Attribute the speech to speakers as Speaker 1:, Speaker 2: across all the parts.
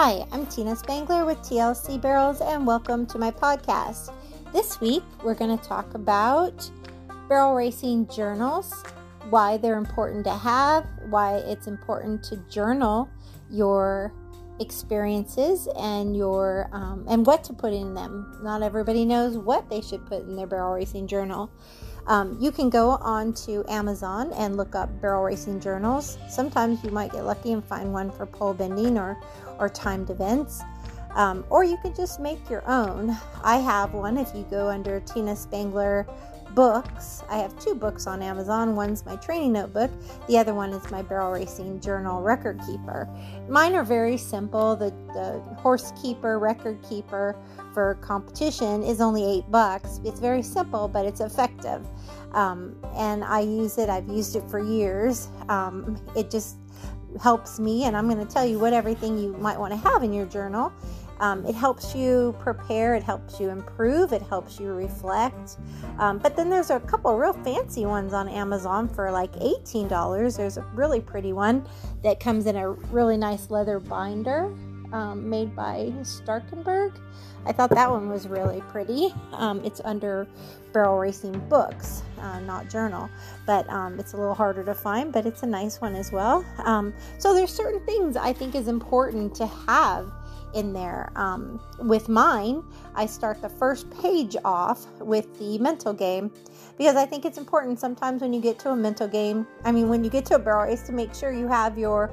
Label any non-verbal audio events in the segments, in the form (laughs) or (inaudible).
Speaker 1: Hi, I'm Tina Spangler with TLC Barrels, and welcome to my podcast. This week, we're going to talk about barrel racing journals, why they're important to have, why it's important to journal your experiences and your um, and what to put in them. Not everybody knows what they should put in their barrel racing journal. Um, you can go on to Amazon and look up barrel racing journals. Sometimes you might get lucky and find one for pole bending or or timed events. Um, or you could just make your own. I have one if you go under Tina Spangler books. I have two books on Amazon. One's my training notebook, the other one is my barrel racing journal record keeper. Mine are very simple. The, the horse keeper, record keeper for competition is only eight bucks. It's very simple, but it's effective. Um, and I use it, I've used it for years. Um, it just helps me, and I'm going to tell you what everything you might want to have in your journal. Um, it helps you prepare, it helps you improve, it helps you reflect. Um, but then there's a couple real fancy ones on Amazon for like $18. There's a really pretty one that comes in a really nice leather binder um, made by Starkenberg. I thought that one was really pretty. Um, it's under Barrel Racing Books, uh, not Journal, but um, it's a little harder to find, but it's a nice one as well. Um, so there's certain things I think is important to have in there. Um, with mine, I start the first page off with the mental game because I think it's important sometimes when you get to a mental game, I mean, when you get to a barrel race, to make sure you have your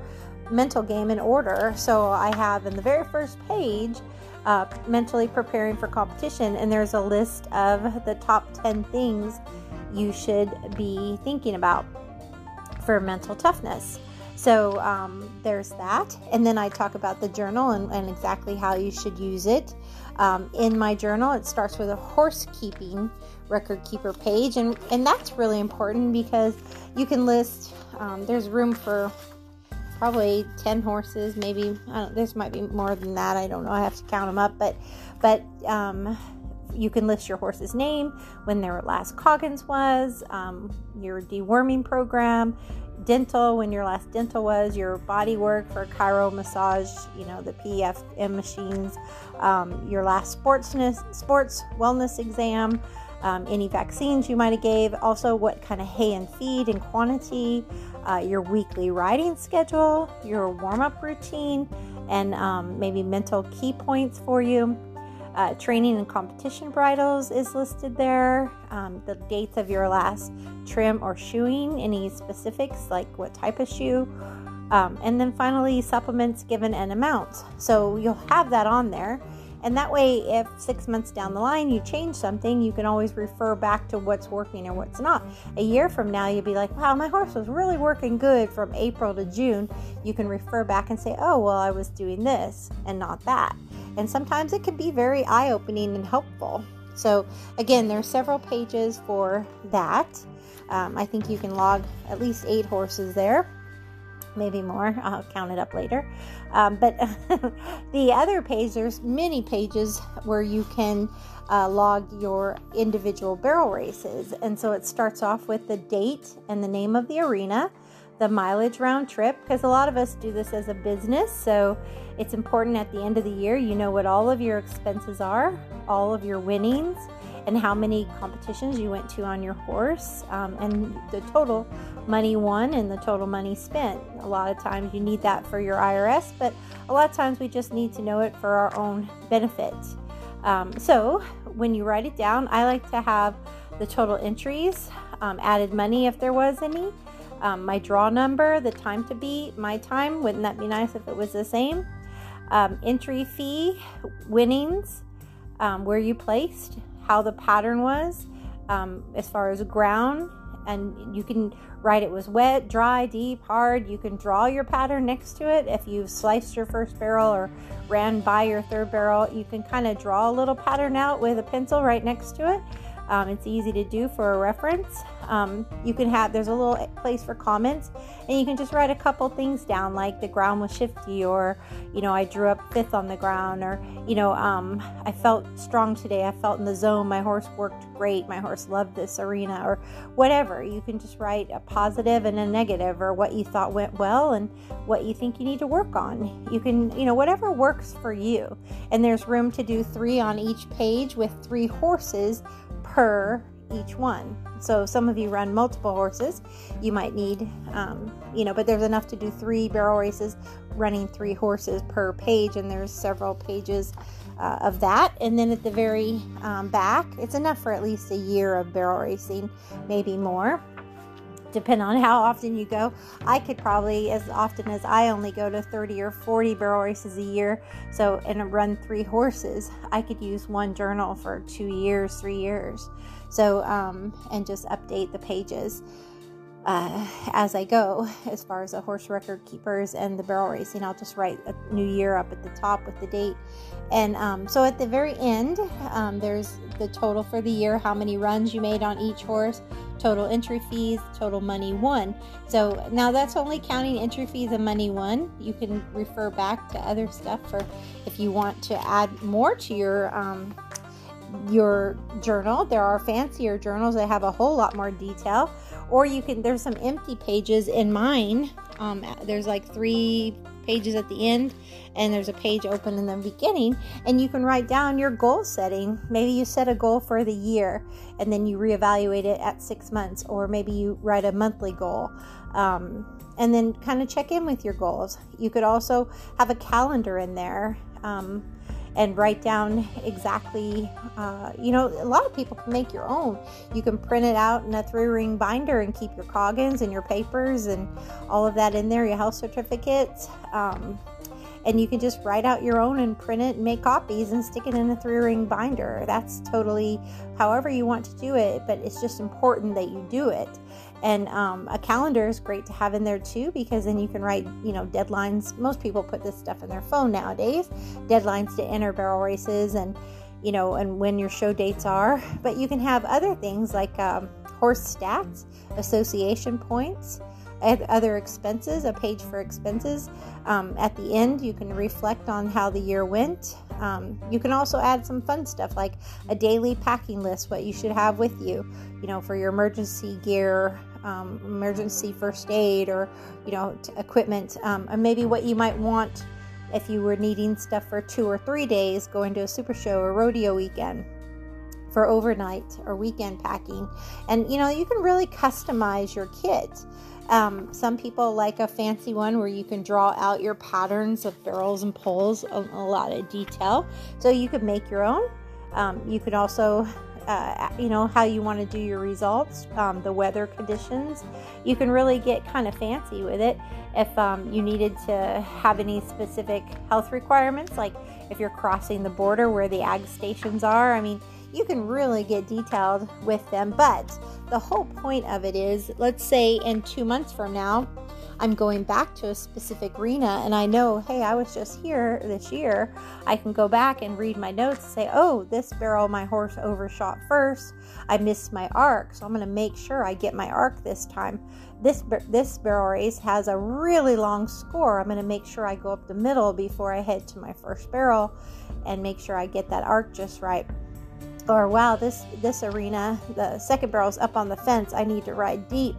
Speaker 1: mental game in order. So I have in the very first page, uh, mentally preparing for competition, and there's a list of the top 10 things you should be thinking about for mental toughness. So um, there's that. And then I talk about the journal and, and exactly how you should use it. Um, in my journal, it starts with a horse keeping record keeper page, and, and that's really important because you can list, um, there's room for probably 10 horses maybe this might be more than that i don't know i have to count them up but but um, you can list your horse's name when their last coggins was um, your deworming program dental when your last dental was your body work for chiro massage you know the PEMF machines um, your last sportsness sports wellness exam um, any vaccines you might have gave also what kind of hay and feed and quantity uh, your weekly riding schedule, your warm up routine, and um, maybe mental key points for you. Uh, training and competition bridles is listed there. Um, the dates of your last trim or shoeing, any specifics like what type of shoe. Um, and then finally, supplements given and amounts. So you'll have that on there. And that way, if six months down the line you change something, you can always refer back to what's working and what's not. A year from now, you'll be like, wow, my horse was really working good from April to June. You can refer back and say, oh, well, I was doing this and not that. And sometimes it can be very eye opening and helpful. So, again, there are several pages for that. Um, I think you can log at least eight horses there maybe more. I'll count it up later. Um, but (laughs) the other page, there's many pages where you can uh, log your individual barrel races. And so it starts off with the date and the name of the arena, the mileage round trip, because a lot of us do this as a business. So it's important at the end of the year, you know what all of your expenses are, all of your winnings and how many competitions you went to on your horse um, and the total money won and the total money spent. A lot of times you need that for your IRS, but a lot of times we just need to know it for our own benefit. Um, so when you write it down, I like to have the total entries, um, added money if there was any, um, my draw number, the time to beat, my time. Wouldn't that be nice if it was the same? Um, entry fee, winnings, um, where you placed, how the pattern was um, as far as ground and you can write it was wet dry deep hard. You can draw your pattern next to it. If you've sliced your first barrel or ran by your third barrel you can kind of draw a little pattern out with a pencil right next to it Um, it's easy to do for a reference. Um, you can have there's a little place for comments, and you can just write a couple things down like the ground was shifty, or you know I drew up fifth on the ground, or you know um, I felt strong today. I felt in the zone. My horse worked great. My horse loved this arena, or whatever. You can just write a positive and a negative, or what you thought went well and what you think you need to work on. You can you know whatever works for you, and there's room to do three on each page with three horses per each one. So some of you run multiple horses. You might need, um, you know, but there's enough to do three barrel races running three horses per page, and there's several pages uh, of that. And then at the very um, back, it's enough for at least a year of barrel racing, maybe more depending on how often you go. I could probably, as often as I only go to 30 or 40 barrel races a year, so and run three horses, I could use one journal for two years, three years. So, um, and just update the pages uh, as I go as far as the horse record keepers and the barrel racing. I'll just write a new year up at the top with the date. And um, so at the very end, um, there's the total for the year, how many runs you made on each horse, total entry fees, total money won. So now that's only counting entry fees and money won. You can refer back to other stuff for if you want to add more to your um, your journal. There are fancier journals that have a whole lot more detail, or you can. There's some empty pages in mine. Um, there's like three pages at the end, and there's a page open in the beginning, and you can write down your goal setting. Maybe you set a goal for the year, and then you reevaluate it at six months, or maybe you write a monthly goal. Um, and then kind of check in with your goals. You could also have a calendar in there. Um, and write down exactly, uh, you know, a lot of people can make your own. You can print it out in a three ring binder and keep your coggins and your papers and all of that in there, your health certificates. Um, and you can just write out your own and print it and make copies and stick it in a three ring binder. That's totally however you want to do it, but it's just important that you do it. And um, a calendar is great to have in there too because then you can write, you know, deadlines. Most people put this stuff in their phone nowadays, deadlines to enter barrel races and, you know, and when your show dates are. But you can have other things like um, horse stats, association points, other expenses, a page for expenses. Um, at the end, you can reflect on how the year went. Um, you can also add some fun stuff like a daily packing list, what you should have with you, you know, for your emergency gear, um, emergency first aid, or, you know, t- equipment, um, and maybe what you might want if you were needing stuff for two or three days going to a super show or rodeo weekend for overnight or weekend packing. And you know, you can really customize your kit. Um, some people like a fancy one where you can draw out your patterns of barrels and poles, a, a lot of detail. So you could make your own. Um, you could also, uh, you know, how you want to do your results, um, the weather conditions. You can really get kind of fancy with it if um, you needed to have any specific health requirements, like if you're crossing the border where the ag stations are. I mean, you can really get detailed with them. But the whole point of it is let's say in two months from now, I'm going back to a specific arena and I know, hey, I was just here this year. I can go back and read my notes and say, oh, this barrel my horse overshot first. I missed my arc, so I'm going to make sure I get my arc this time. This this barrel race has a really long score. I'm going to make sure I go up the middle before I head to my first barrel and make sure I get that arc just right or wow this this arena the second barrel's up on the fence. I need to ride deep.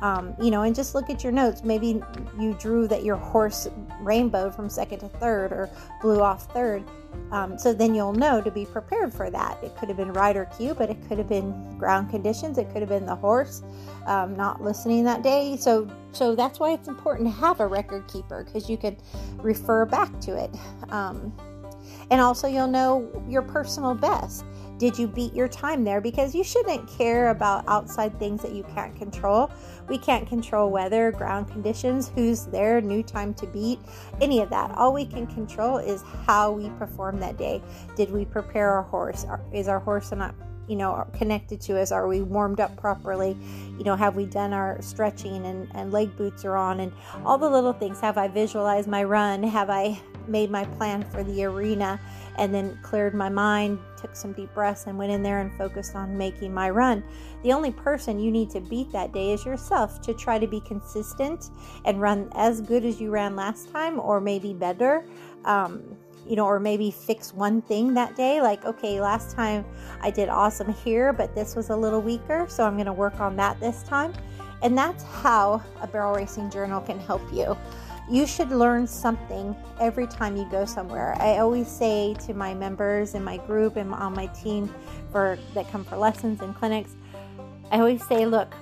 Speaker 1: Um, you know and just look at your notes. Maybe you drew that your horse rainbowed from second to third or blew off third. Um, so then you'll know to be prepared for that. It could have been rider cue but it could have been ground conditions. It could have been the horse um, not listening that day. So so that's why it's important to have a record keeper because you can refer back to it. Um, and also you'll know your personal best did you beat your time there? Because you shouldn't care about outside things that you can't control. We can't control weather, ground conditions, who's there, new time to beat, any of that. All we can control is how we perform that day. Did we prepare our horse? Is our horse not you know connected to us are we warmed up properly you know have we done our stretching and, and leg boots are on and all the little things have i visualized my run have i made my plan for the arena and then cleared my mind, took some deep breaths, and went in there and focused on making my run. The only person you need to beat that day is yourself to try to be consistent and run as good as you ran last time or maybe better. Um, you know, or maybe fix one thing that day. Like, okay, last time I did awesome here, but this was a little weaker, so I'm going to work on that this time. And that's how a barrel racing journal can help you. You should learn something every time you go somewhere. I always say to my members in my group and on my team for that come for lessons and clinics, I always say, look,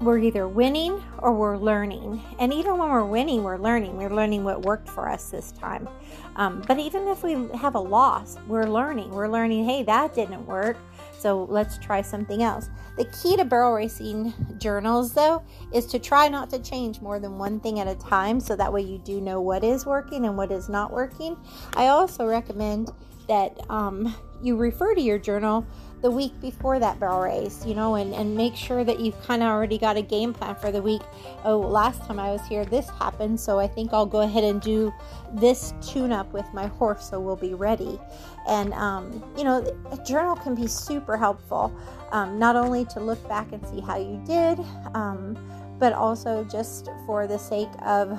Speaker 1: we're either winning or we're learning. And even when we're winning, we're learning. We're learning what worked for us this time. Um, but even if we have a loss, we're learning. We're learning, hey, that didn't work. So let's try something else. The key to barrel racing journals, though, is to try not to change more than one thing at a time so that way you do know what is working and what is not working. I also recommend that um, you refer to your journal the week before that barrel race, you know, and, and make sure that you've kind of already got a game plan for the week. Oh, last time I was here, this happened, so I think I'll go ahead and do this tune up with my horse so we'll be ready. And, um, you know, a journal can be super helpful, um, not only to look back and see how you did, um, but also just for the sake of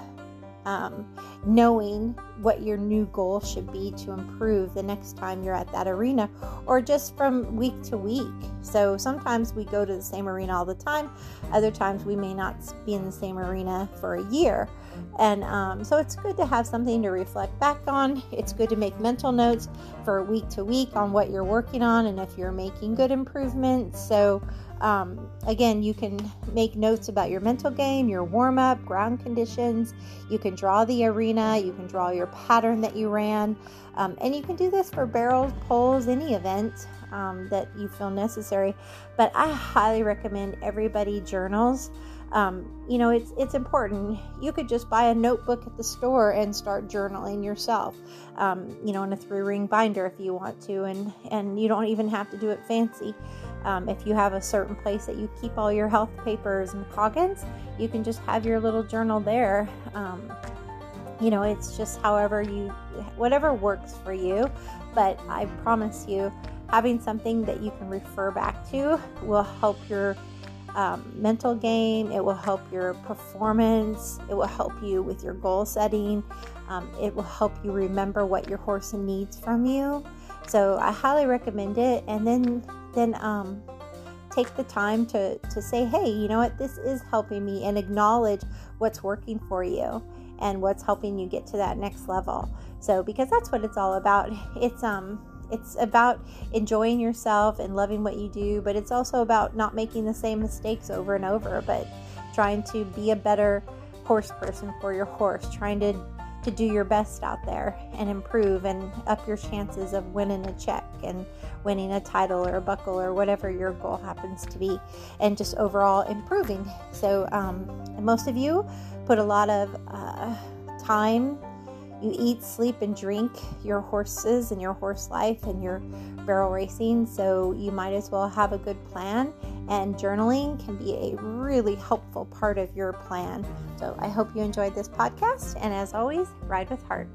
Speaker 1: um, knowing what your new goal should be to improve the next time you're at that arena or just from week to week. So sometimes we go to the same arena all the time, other times we may not be in the same arena for a year. And um, so it's good to have something to reflect back on. It's good to make mental notes for week to week on what you're working on and if you're making good improvements. So um, again, you can make notes about your mental game, your warm up, ground conditions. You can draw the arena, you can draw your pattern that you ran, um, and you can do this for barrels, poles, any event um, that you feel necessary. But I highly recommend everybody journals. Um, you know, it's it's important. You could just buy a notebook at the store and start journaling yourself. Um, you know, in a three ring binder if you want to, and and you don't even have to do it fancy. Um, if you have a certain place that you keep all your health papers and coggins, you can just have your little journal there. Um, you know, it's just however you, whatever works for you. But I promise you, having something that you can refer back to will help your um, mental game, it will help your performance, it will help you with your goal setting, um, it will help you remember what your horse needs from you. So I highly recommend it. And then then um, take the time to to say, hey, you know what, this is helping me, and acknowledge what's working for you and what's helping you get to that next level. So because that's what it's all about. It's um it's about enjoying yourself and loving what you do, but it's also about not making the same mistakes over and over, but trying to be a better horse person for your horse, trying to to do your best out there and improve and up your chances of winning a check and winning a title or a buckle or whatever your goal happens to be, and just overall improving. So, um, most of you put a lot of uh, time. You eat, sleep, and drink your horses and your horse life and your barrel racing, so you might as well have a good plan. And journaling can be a really helpful part of your plan. So I hope you enjoyed this podcast. And as always, ride with heart.